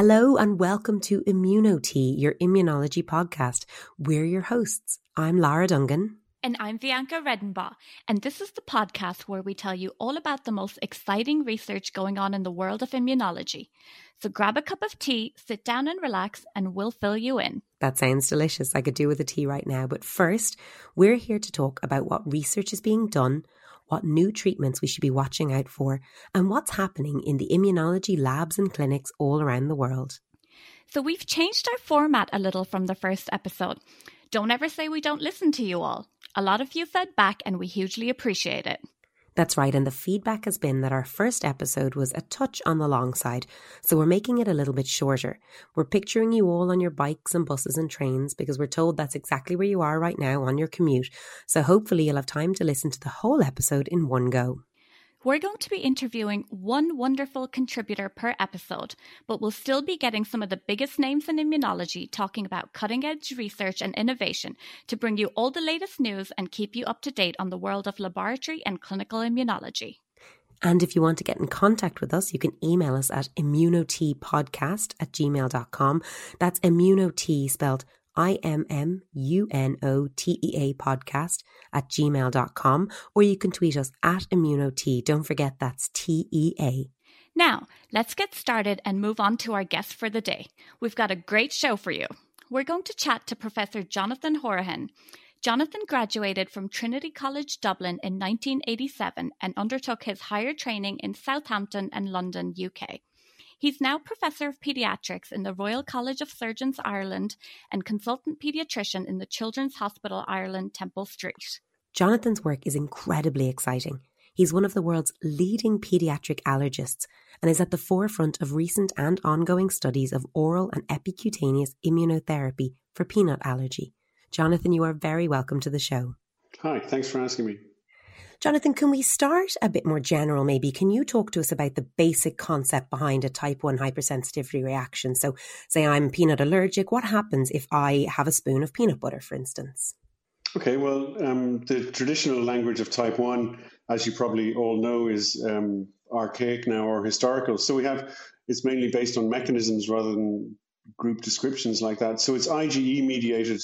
Hello and welcome to ImmunoTea, your immunology podcast. We're your hosts. I'm Lara Dungan. And I'm Vyanka Redenbaugh, and this is the podcast where we tell you all about the most exciting research going on in the world of immunology. So grab a cup of tea, sit down and relax, and we'll fill you in. That sounds delicious. I could do with a tea right now. But first, we're here to talk about what research is being done what new treatments we should be watching out for, and what's happening in the immunology labs and clinics all around the world. So, we've changed our format a little from the first episode. Don't ever say we don't listen to you all. A lot of you fed back, and we hugely appreciate it. That's right, and the feedback has been that our first episode was a touch on the long side, so we're making it a little bit shorter. We're picturing you all on your bikes and buses and trains because we're told that's exactly where you are right now on your commute, so hopefully you'll have time to listen to the whole episode in one go. We're going to be interviewing one wonderful contributor per episode, but we'll still be getting some of the biggest names in immunology talking about cutting edge research and innovation to bring you all the latest news and keep you up to date on the world of laboratory and clinical immunology. And if you want to get in contact with us, you can email us at immunoteapodcast at gmail.com. That's immunotea spelled I M M U N O T E A podcast at gmail.com, or you can tweet us at ImmunoTea. Don't forget that's T E A. Now, let's get started and move on to our guest for the day. We've got a great show for you. We're going to chat to Professor Jonathan Hourihane. Jonathan graduated from Trinity College Dublin in 1987 and undertook his higher training in Southampton and London, UK. He's now Professor of Pediatrics in the Royal College of Surgeons Ireland and Consultant Pediatrician in the Children's Hospital Ireland, Temple Street. Jonathan's work is incredibly exciting. He's one of the world's leading pediatric allergists and is at the forefront of recent and ongoing studies of oral and epicutaneous immunotherapy for peanut allergy. Jonathan, you are very welcome to the show. Hi, thanks for asking me. Jonathan, can we start a bit more general maybe? Can you talk to us about the basic concept behind a type 1 hypersensitivity reaction? So, say I'm peanut allergic, what happens if I have a spoon of peanut butter, for instance? Okay, well, um, the traditional language of type 1, as you probably all know, is um, archaic now or historical. So, we have it's mainly based on mechanisms rather than group descriptions like that. So, it's IgE mediated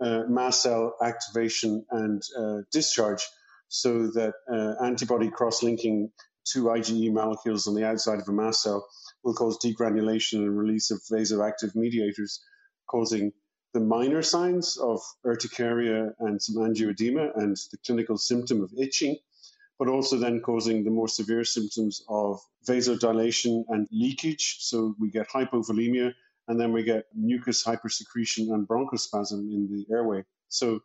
uh, mast cell activation and uh, discharge so that uh, antibody cross-linking two IgE molecules on the outside of a mast cell will cause degranulation and release of vasoactive mediators, causing the minor signs of urticaria and some angioedema and the clinical symptom of itching, but also then causing the more severe symptoms of vasodilation and leakage. So we get hypovolemia and then we get mucus hypersecretion and bronchospasm in the airway. So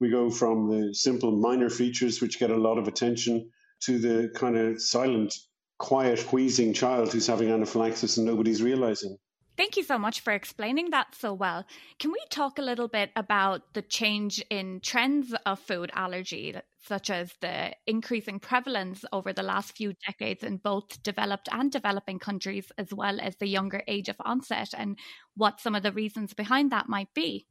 we go from the simple minor features, which get a lot of attention, to the kind of silent, quiet, wheezing child who's having anaphylaxis and nobody's realizing. Thank you so much for explaining that so well. Can we talk a little bit about the change in trends of food allergy, such as the increasing prevalence over the last few decades in both developed and developing countries, as well as the younger age of onset, and what some of the reasons behind that might be?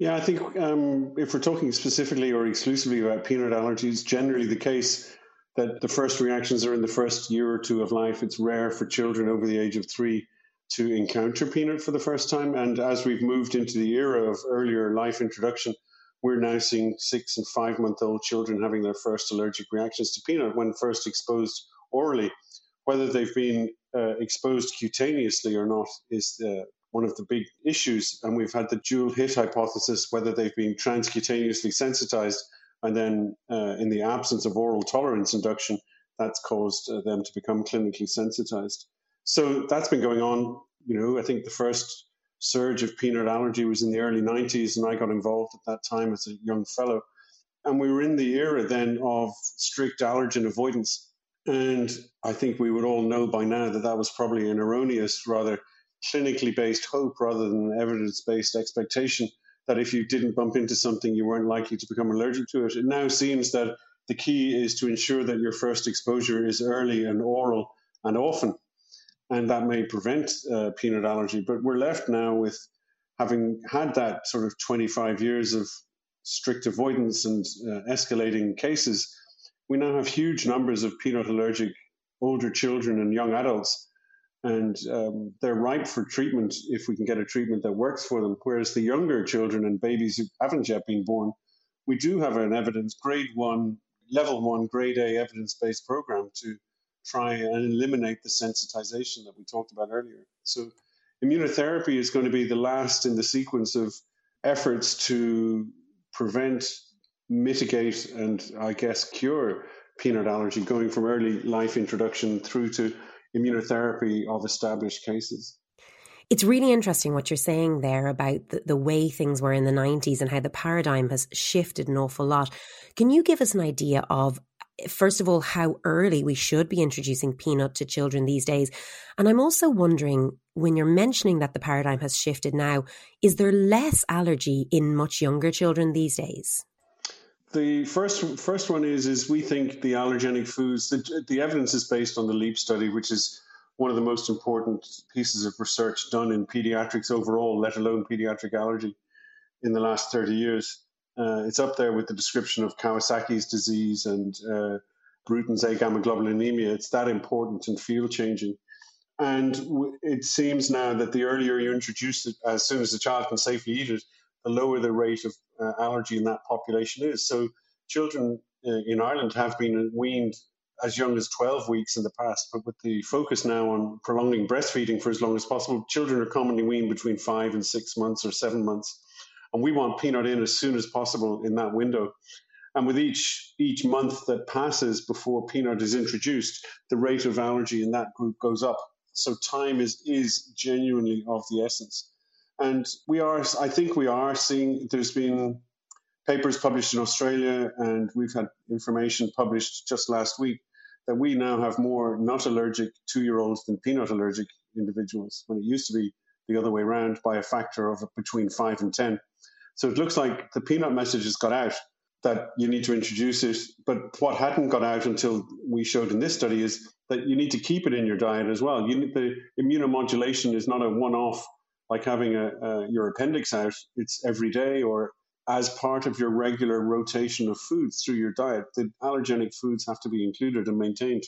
Yeah, I think um, if we're talking specifically or exclusively about peanut allergies, generally the case that the first reactions are in the first year or two of life. It's rare for children over the age of three to encounter peanut for the first time. And as we've moved into the era of earlier life introduction, we're now seeing six and five month old children having their first allergic reactions to peanut when first exposed orally. Whether they've been uh, exposed cutaneously or not is uh, one of the big issues. And we've had the dual hit hypothesis whether they've been transcutaneously sensitized, and then uh, in the absence of oral tolerance induction, that's caused uh, them to become clinically sensitized. So that's been going on. You know, I think the first surge of peanut allergy was in the early 90s, and I got involved at that time as a young fellow. And we were in the era then of strict allergen avoidance. And I think we would all know by now that that was probably an erroneous, rather clinically based hope rather than evidence based expectation that if you didn't bump into something, you weren't likely to become allergic to it. It now seems that the key is to ensure that your first exposure is early and oral and often, and that may prevent uh, peanut allergy. But we're left now with having had that sort of 25 years of strict avoidance and uh, escalating cases. We now have huge numbers of peanut allergic older children and young adults and um, they're ripe for treatment if we can get a treatment that works for them. Whereas the younger children and babies who haven't yet been born, we do have an evidence, grade one, level one, grade A evidence based program to try and eliminate the sensitization that we talked about earlier. So, immunotherapy is going to be the last in the sequence of efforts to prevent, mitigate, and I guess cure peanut allergy, going from early life introduction through to immunotherapy of established cases. It's really interesting what you're saying there about the, the, way things were in the 90s and how the paradigm has shifted an awful lot. Can you give us an idea of, first of all, how early we should be introducing peanut to children these days? And I'm also wondering, when you're mentioning that the paradigm has shifted now, is there less allergy in much younger children these days? The first first one is is we think the allergenic foods. The, the evidence is based on the LEAP study, which is one of the most important pieces of research done in pediatrics overall, let alone pediatric allergy, in the last thirty years. Uh, it's up there with the description of Kawasaki's disease and uh, Bruton's agammaglobulinemia. It's that important and field changing. And w- it seems now that the earlier you introduce it, as soon as the child can safely eat it, the lower the rate of allergy in that population is. So children uh, in Ireland have been weaned as young as 12 weeks in the past, but with the focus now on prolonging breastfeeding for as long as possible, children are commonly weaned between five and six months or seven months. And we want peanut in as soon as possible in that window. And with each each month that passes before peanut is introduced, the rate of allergy in that group goes up. So time is is genuinely of the essence. And we are, I think we are seeing, there's been papers published in Australia, and we've had information published just last week that we now have more not allergic two year olds than peanut allergic individuals, when it used to be the other way around by a factor of between five and 10. So it looks like the peanut message has got out that you need to introduce it. But what hadn't got out until we showed in this study is that you need to keep it in your diet as well. You, the immunomodulation is not a one off like having a, a, your appendix out, it's every day or as part of your regular rotation of foods through your diet. The allergenic foods have to be included and maintained.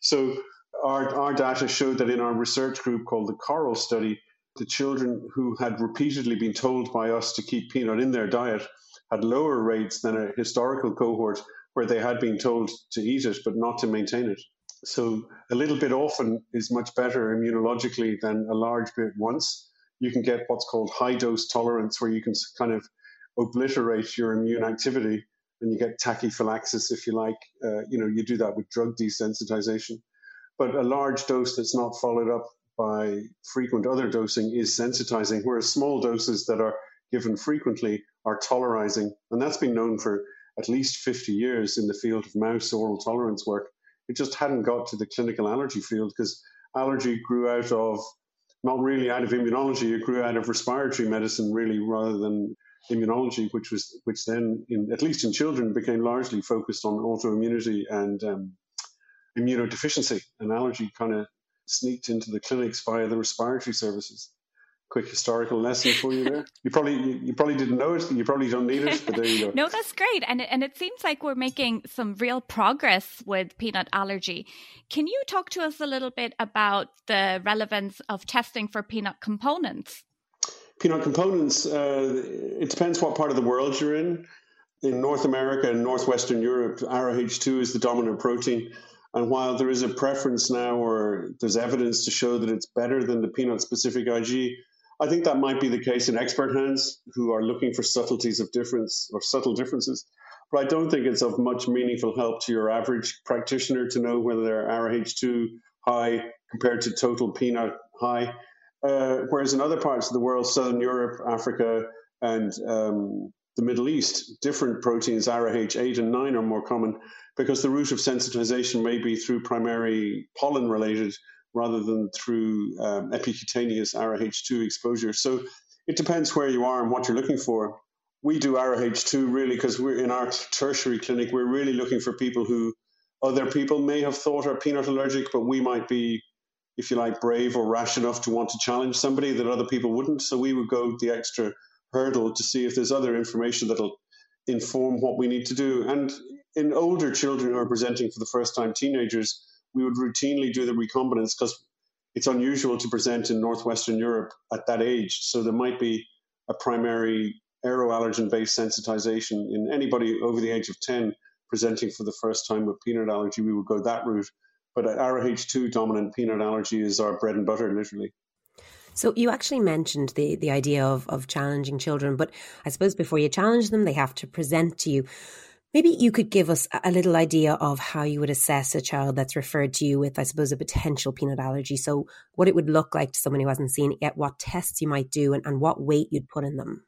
So our, our data showed that in our research group called the Coral study, the children who had repeatedly been told by us to keep peanut in their diet had lower rates than a historical cohort where they had been told to eat it but not to maintain it. So a little bit often is much better immunologically than a large bit once you can get what's called high dose tolerance, where you can kind of obliterate your immune activity and you get tachyphylaxis, if you like. Uh, you know, you do that with drug desensitization. But a large dose that's not followed up by frequent other dosing is sensitizing, whereas small doses that are given frequently are tolerizing. And that's been known for at least 50 years in the field of mouse oral tolerance work. It just hadn't got to the clinical allergy field because allergy grew out of not really out of immunology. It grew out of respiratory medicine, really, rather than immunology, which was which then, in, at least in children, became largely focused on autoimmunity and um, immunodeficiency. And allergy kind of sneaked into the clinics via the respiratory services quick historical lesson for you there. You probably you probably didn't know it. You probably don't need it, but there you go. no, that's great, and and it seems like we're making some real progress with peanut allergy. Can you talk to us a little bit about the relevance of testing for peanut components? Peanut components. Uh, it depends what part of the world you're in. In North America and Northwestern Europe, Ara h 2 is the dominant protein. And while there is a preference now, or there's evidence to show that it's better than the peanut specific IgE, I think that might be the case in expert hands who are looking for subtleties of difference or subtle differences. But I don't think it's of much meaningful help to your average practitioner to know whether they're Ara h 2 high compared to total peanut high. Uh, whereas in other parts of the world, Southern Europe, Africa, and um, the Middle East, different proteins, Ara h 8 and 9, are more common because the route of sensitization may be through primary pollen related rather than through um, epicutaneous Ara h 2 exposure. So it depends where you are and what you're looking for. We do Ara h 2 really because we're in our tertiary clinic, we're really looking for people who other people may have thought are peanut allergic, but we might be, if you like, brave or rash enough to want to challenge somebody that other people wouldn't. So we would go the extra hurdle to see if there's other information that'll inform what we need to do. And in older children who are presenting for the first time, teenagers, we would routinely do the recombinants because it's unusual to present in northwestern Europe at that age. So there might be a primary aeroallergen based sensitization in anybody over the age of 10 presenting for the first time with peanut allergy. We would go that route. But Ara h 2 dominant peanut allergy is our bread and butter, literally. So you actually mentioned the the idea of of challenging children, but I suppose before you challenge them, they have to present to you. Maybe you could give us a little idea of how you would assess a child that's referred to you with, I suppose, a potential peanut allergy. So, what it would look like to someone who hasn't seen it yet, what tests you might do, and, and what weight you'd put in them.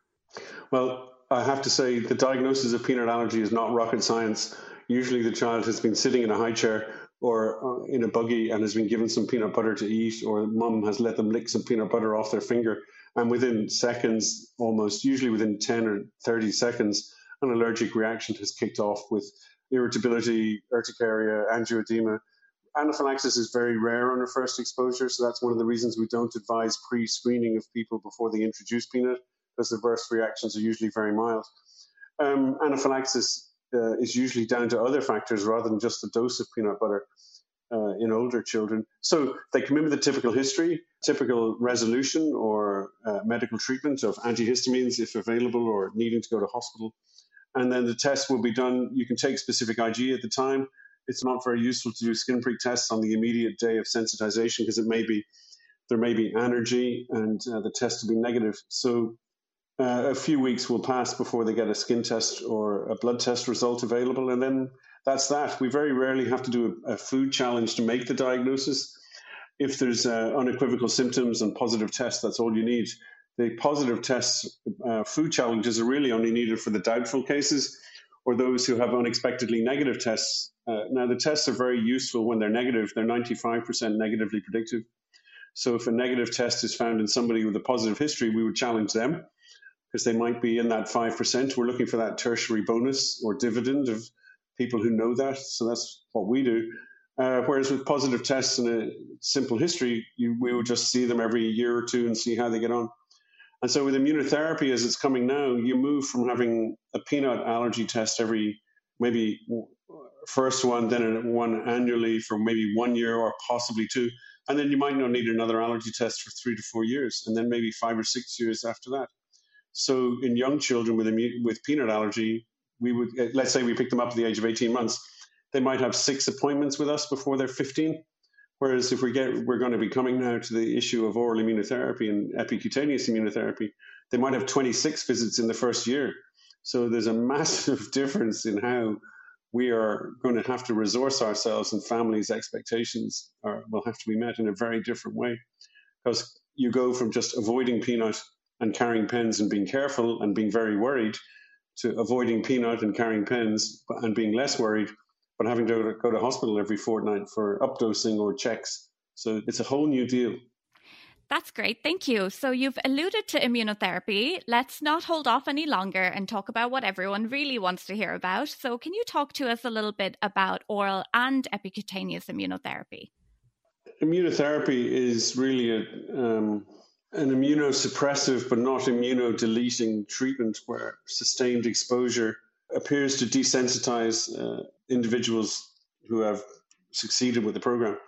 Well, I have to say the diagnosis of peanut allergy is not rocket science. Usually, the child has been sitting in a high chair or uh, in a buggy and has been given some peanut butter to eat, or mum has let them lick some peanut butter off their finger. And within seconds, almost usually within 10 or 30 seconds, an allergic reaction has kicked off with irritability, urticaria, angioedema. Anaphylaxis is very rare on under first exposure, so that's one of the reasons we don't advise pre screening of people before they introduce peanut, because the burst reactions are usually very mild. Um, anaphylaxis uh, is usually down to other factors rather than just the dose of peanut butter uh, in older children. So they come in with a typical history, typical resolution or uh, medical treatment of antihistamines if available or needing to go to hospital. And then the test will be done. You can take specific IgE at the time. It's not very useful to do skin prick tests on the immediate day of sensitization because it may be there may be allergy and uh, the test will be negative. So uh, a few weeks will pass before they get a skin test or a blood test result available, and then that's that. We very rarely have to do a, a food challenge to make the diagnosis. If there's uh, unequivocal symptoms and positive tests, that's all you need. The positive tests, uh, food challenges are really only needed for the doubtful cases or those who have unexpectedly negative tests. Uh, now, the tests are very useful when they're negative. They're 95% negatively predictive. So, if a negative test is found in somebody with a positive history, we would challenge them because they might be in that 5%. We're looking for that tertiary bonus or dividend of people who know that. So that's what we do. Uh, whereas with positive tests and a simple history, you, we would just see them every year or two and see how they get on. And so with immunotherapy, as it's coming now, you move from having a peanut allergy test every maybe first one, then one annually for maybe one year or possibly two. And then you might not need another allergy test for three to four years, and then maybe five or six years after that. So in young children with with peanut allergy, we would eh, let's say we pick them up at the age of 18 months, they might have six appointments with us before they're 15. Whereas if we get we're going to be coming now to the issue of oral immunotherapy and epicutaneous immunotherapy, they might have 26 visits in the first year. So there's a massive difference in how we are going to have to resource ourselves and families' expectations are, will have to be met in a very different way. Because you go from just avoiding peanut and carrying pens and being careful and being very worried to avoiding peanut and carrying pens and being less worried, but having to go to hospital every fortnight for updosing or checks. So it's a whole new deal. That's great. Thank you. So you've alluded to immunotherapy. Let's not hold off any longer and talk about what everyone really wants to hear about. So can you talk to us a little bit about oral and epicutaneous immunotherapy? Immunotherapy is really a um, an immunosuppressive but not immunodeleting treatment where sustained exposure appears to desensitize uh, individuals who have succeeded with the program.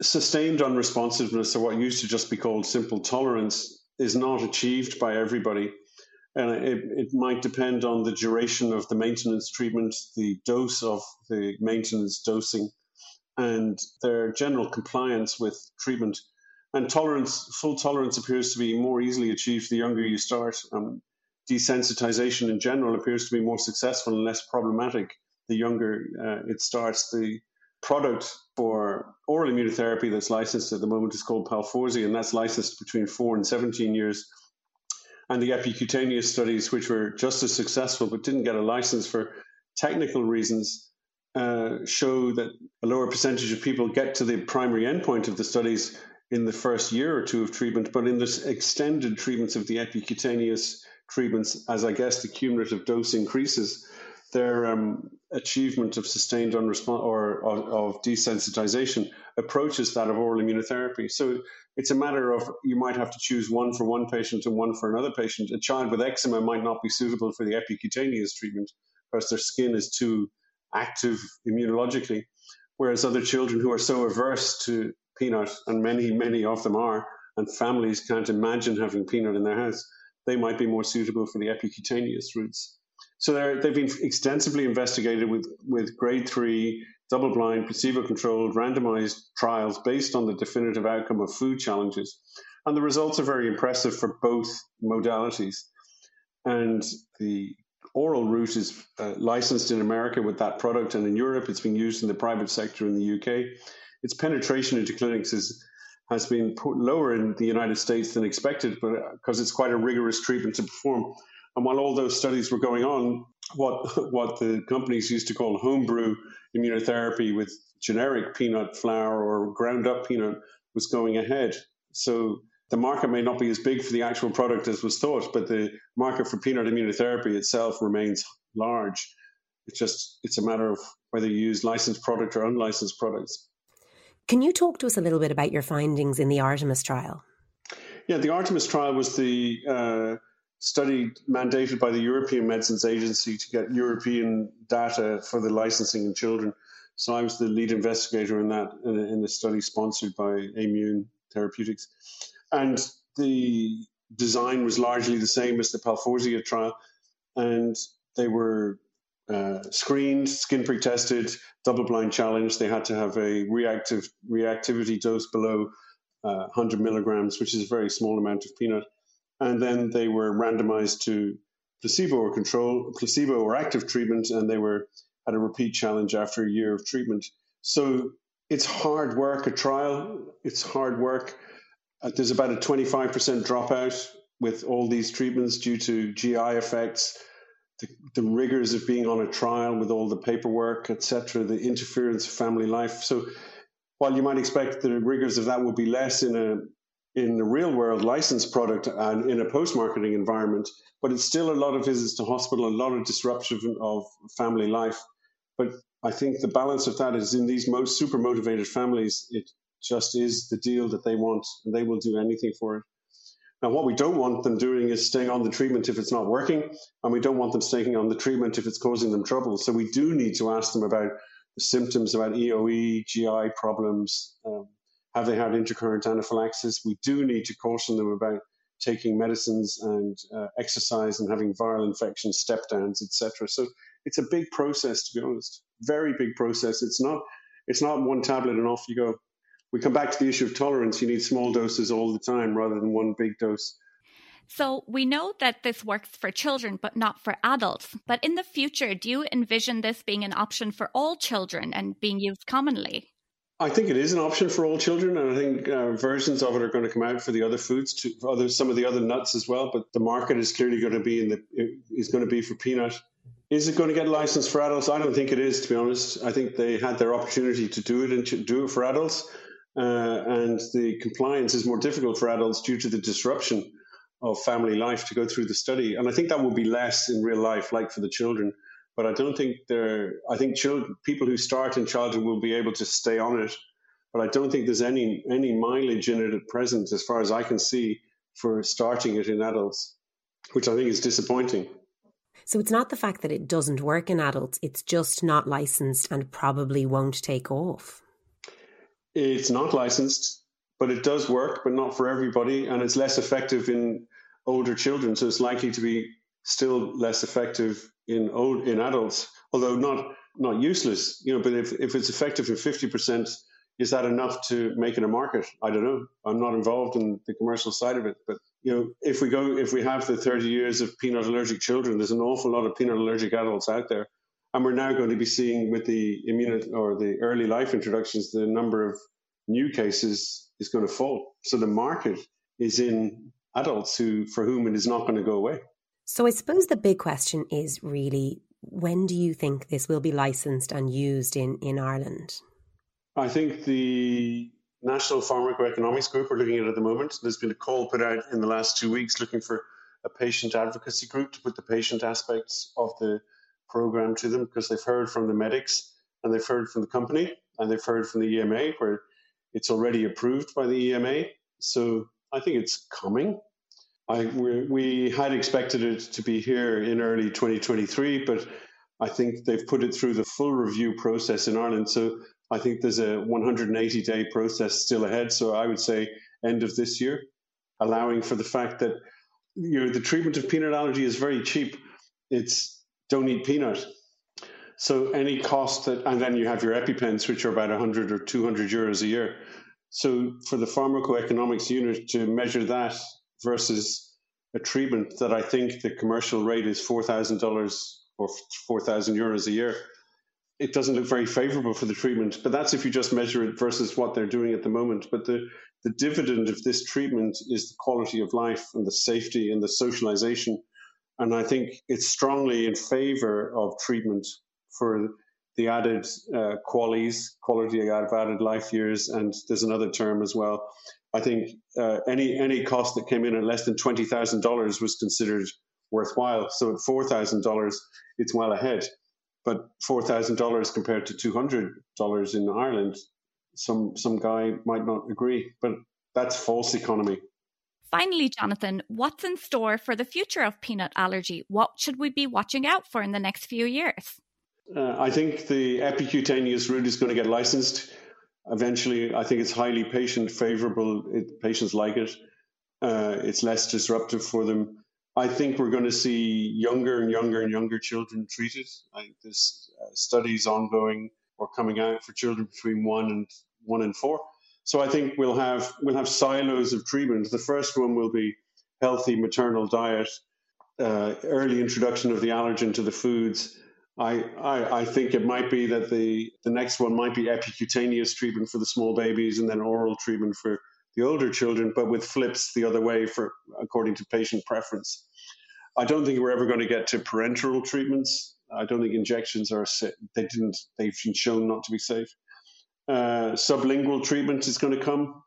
Sustained unresponsiveness, or what used to just be called simple tolerance, is not achieved by everybody. And it, it might depend on the duration of the maintenance treatment, the dose of the maintenance dosing, and their general compliance with treatment and tolerance, full tolerance appears to be more easily achieved the younger you start. Um, desensitization in general appears to be more successful and less problematic the younger uh, it starts. The product for oral immunotherapy that's licensed at the moment is called Palforzia, and that's licensed between four and 17 years. And the epicutaneous studies, which were just as successful but didn't get a license for technical reasons, uh, show that a lower percentage of people get to the primary endpoint of the studies in the first year or two of treatment, but in this extended treatments of the epicutaneous treatments, as I guess the cumulative dose increases, their um, achievement of sustained or of, of, desensitization approaches that of oral immunotherapy. So it's a matter of you might have to choose one for one patient and one for another patient. A child with eczema might not be suitable for the epicutaneous treatment because their skin is too active immunologically, whereas other children who are so averse to peanut, and many, many of them are, and families can't imagine having peanut in their house, they might be more suitable for the epicutaneous routes. So they've been extensively investigated with, with grade three, double blind, placebo controlled, randomized trials based on the definitive outcome of food challenges. And the results are very impressive for both modalities. And the oral route is uh, licensed in America with that product, and in Europe, it's being used in the private sector in the UK. Its penetration into clinics is has been put lower in the United States than expected, but because uh, it's quite a rigorous treatment to perform. And while all those studies were going on, what what the companies used to call homebrew immunotherapy with generic peanut flour or ground up peanut was going ahead. So the market may not be as big for the actual product as was thought, but the market for peanut immunotherapy itself remains large. It's just it's a matter of whether you use licensed product or unlicensed products. Can you talk to us a little bit about your findings in the Artemis trial? Yeah, the Artemis trial was the uh, study mandated by the European Medicines Agency to get European data for the licensing in children. So I was the lead investigator in that in, in the study sponsored by Aimmune Therapeutics. And the design was largely the same as the Palforzia trial. And they were uh, screened, skin prick tested, double blind challenge. They had to have a reactive reactivity dose below uh, 100 milligrams, which is a very small amount of peanut. And then they were randomized to placebo or control, placebo or active treatment, and they were had a repeat challenge after a year of treatment. So it's hard work, a trial. It's hard work. Uh, there's about a 25% dropout with all these treatments due to GI effects, the, the rigors of being on a trial with all the paperwork, etc., the interference of family life. So while you might expect the rigors of that would be less in a in the real world licensed product and in a post marketing environment, but it's still a lot of visits to hospital, a lot of disruption of family life. But I think the balance of that is in these most super motivated families, it just is the deal that they want, and they will do anything for it. Now, what we don't want them doing is staying on the treatment if it's not working, and we don't want them staying on the treatment if it's causing them trouble. So we do need to ask them about the symptoms, about EOE, GI problems. Um, have they had intercurrent anaphylaxis? We do need to caution them about taking medicines and uh, exercise and having viral infections, step downs, etc. So it's a big process, to be honest. Very big process. It's not. It's not one tablet and off you go we come back to the issue of tolerance. You need small doses all the time rather than one big dose. So we know that this works for children, but not for adults. But in the future, do you envision this being an option for all children and being used commonly? I think it is an option for all children, and I think uh, versions of it are going to come out for the other foods, to other some of the other nuts as well. But the market is clearly going to be in the is going to be for peanut. Is it going to get licensed for adults? I don't think it is, to be honest. I think they had their opportunity to do it and to do it for adults uh, and the compliance is more difficult for adults due to the disruption of family life to go through the study. And I think that will be less in real life, like for the children. But I don't think there. I think children, people who start in childhood will be able to stay on it. But I don't think there's any any mileage in it at present, as far as I can see, for starting it in adults, which I think is disappointing. So it's not the fact that it doesn't work in adults; it's just not licensed and probably won't take off. It's not licensed, but it does work, but not for everybody, and it's less effective in older children. So it's likely to be still less effective in old in adults, although not not useless. You know, but if if it's effective in fifty percent, is that enough to make it a market? I don't know. I'm not involved in the commercial side of it, but you know, if we go, if we have the 30 years of peanut allergic children, there's an awful lot of peanut allergic adults out there. And we're now going to be seeing with the immune or the early life introductions, the number of new cases is going to fall. So the market is in adults who for whom it is not going to go away. So I suppose the big question is really when do you think this will be licensed and used in, in Ireland? I think the National Pharmacoeconomics Group are looking at it at the moment. There's been a call put out in the last two weeks looking for a patient advocacy group to put the patient aspects of the program to them because they've heard from the medics and they've heard from the company and they've heard from the EMA where it's already approved by the EMA. So I think it's coming. I, we had expected it to be here in early 2023, but I think they've put it through the full review process in Ireland. So I think there's a 180 day process still ahead. So I would say end of this year, allowing for the fact that you know the treatment of peanut allergy is very cheap. It's don't eat peanut. So any cost that, and then you have your EpiPens, which are about 100 or 200 euros a year. So for the pharmacoeconomics unit to measure that versus a treatment that I think the commercial rate is $4,000 or 4,000 euros a year, it doesn't look very favorable for the treatment. But that's if you just measure it versus what they're doing at the moment. But the, the dividend of this treatment is the quality of life and the safety and the socialization. And I think it's strongly in favor of treatment for the added uh, qualities, quality of added life years, and there's another term as well. I think uh, any any cost that came in at less than twenty thousand dollars was considered worthwhile. So at four thousand dollars, it's well ahead. But four thousand dollars compared to two hundred dollars in Ireland, some some guy might not agree. But that's false economy. Finally, Jonathan, what's in store for the future of peanut allergy? What should we be watching out for in the next few years? Uh, I think the epicutaneous route is going to get licensed eventually. I think it's highly patient favorable. It, patients like it. Uh, it's less disruptive for them. I think we're going to see younger and younger and younger children treated. I there's uh, studies ongoing or coming out for children between one and one and four. So I think we'll have we'll have silos of treatment. The first one will be healthy maternal diet, uh, early introduction of the allergen to the foods, I, I, I, think it might be that the, the next one might be epicutaneous treatment for the small babies and then oral treatment for the older children, but with flips the other way for according to patient preference. I don't think we're ever going to get to parenteral treatments. I don't think injections are they didn't they've been shown not to be safe. Uh, sublingual treatment is going to come.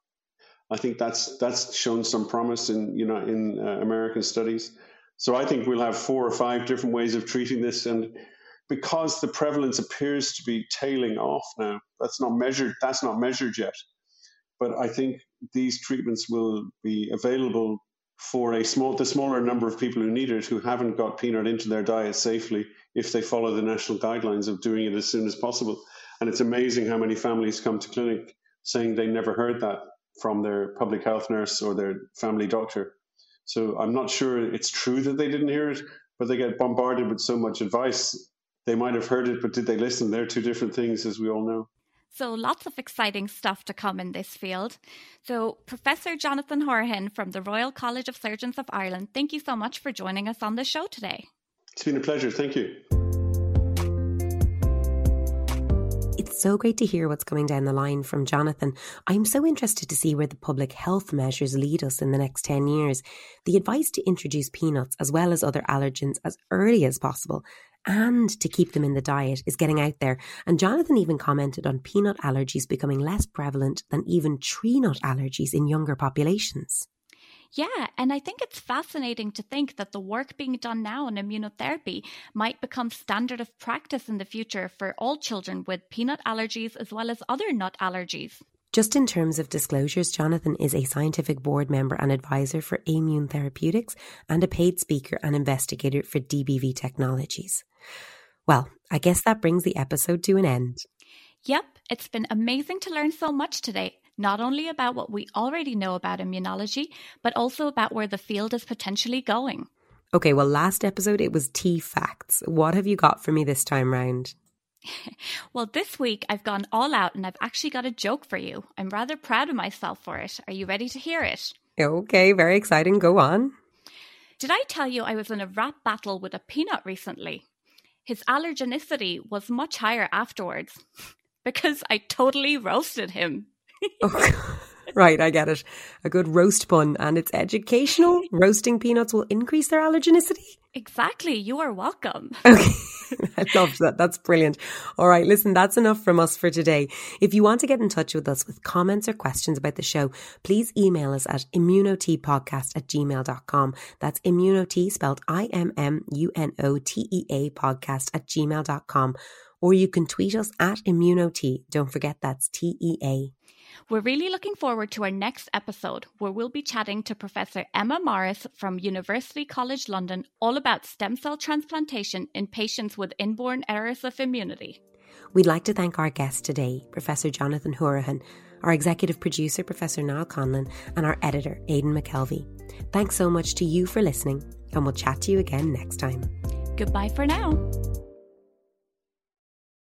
I think that's that's shown some promise in you know in uh, American studies. So I think we'll have four or five different ways of treating this, and because the prevalence appears to be tailing off now. That's not measured. That's not measured yet. But I think these treatments will be available for a small, the smaller number of people who need it, who haven't got peanut into their diet safely, if they follow the national guidelines of doing it as soon as possible. And it's amazing how many families come to clinic saying they never heard that from their public health nurse or their family doctor. So I'm not sure it's true that they didn't hear it, but they get bombarded with so much advice they might have heard it, but did they listen? They're two different things, as we all know. So, lots of exciting stuff to come in this field. So, Professor Jonathan Hourihane from the Royal College of Surgeons of Ireland, thank you so much for joining us on the show today. It's been a pleasure. Thank you. So great to hear what's coming down the line from Jonathan. I'm so interested to see where the public health measures lead us in the next 10 years. The advice to introduce peanuts as well as other allergens as early as possible and to keep them in the diet is getting out there. And Jonathan even commented on peanut allergies becoming less prevalent than even tree nut allergies in younger populations. Yeah, and I think it's fascinating to think that the work being done now on immunotherapy might become standard of practice in the future for all children with peanut allergies as well as other nut allergies. Just in terms of disclosures, Jonathan is a scientific board member and advisor for Aimmune Therapeutics and a paid speaker and investigator for DBV Technologies. Well, I guess that brings the episode to an end. Yep, it's been amazing to learn so much today, not only about what we already know about immunology, but also about where the field is potentially going. Okay, well, last episode it was tea facts. What have you got for me this time round? well, this week I've gone all out and I've actually got a joke for you. I'm rather proud of myself for it. Are you ready to hear it? Okay, very exciting. Go on. Did I tell you I was in a rap battle with a peanut recently? His allergenicity was much higher afterwards because I totally roasted him. oh, right, I get it. A good roast pun, and it's educational. Roasting peanuts will increase their allergenicity. Exactly. You are welcome. Okay. I love that. That's brilliant. All right. Listen, that's enough from us for today. If you want to get in touch with us with comments or questions about the show, please email us at immunoteapodcast at gmail.com. That's immunotea spelled I-M-M-U-N-O-T-E-A podcast at gmail.com. Or you can tweet us at immunotea. Don't forget that's T-E-A. We're really looking forward to our next episode where we'll be chatting to Professor Emma Morris from University College London all about stem cell transplantation in patients with inborn errors of immunity. We'd like to thank our guest today, Professor Jonathan Hourihane, our executive producer, Professor Niall Conlon, and our editor, Aidan McKelvey. Thanks so much to you for listening, and we'll chat to you again next time. Goodbye for now.